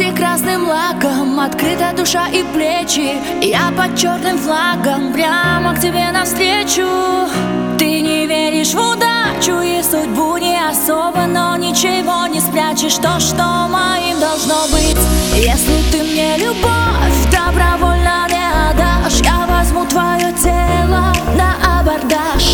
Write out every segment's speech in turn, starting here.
Ногти красным лаком, открыта душа и плечи. Я под черным флагом, прямо к тебе навстречу. Ты не веришь в удачу и судьбу не особо Но ничего не спрячешь, то, что моим должно быть. Если ты мне любовь добровольно не отдашь Я возьму твое тело на абордаж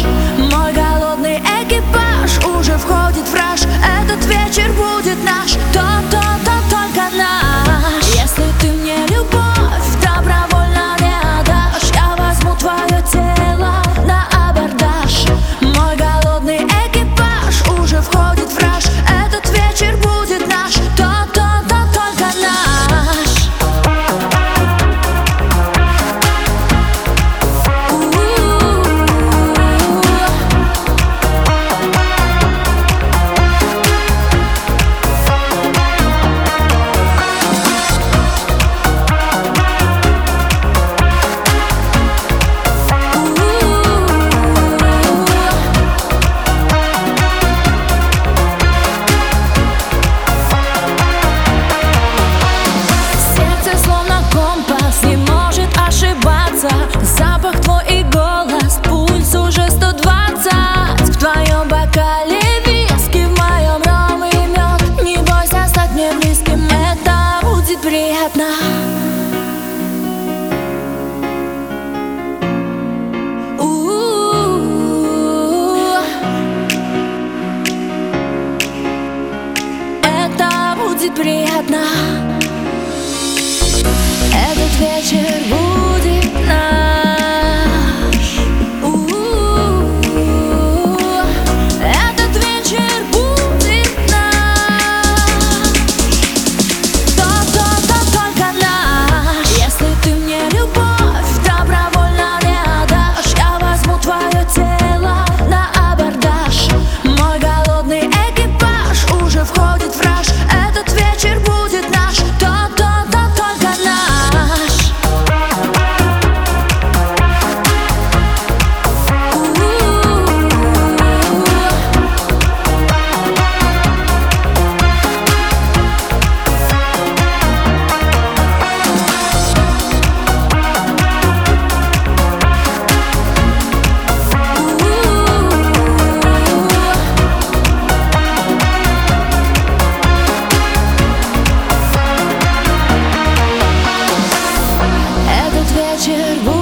вечер.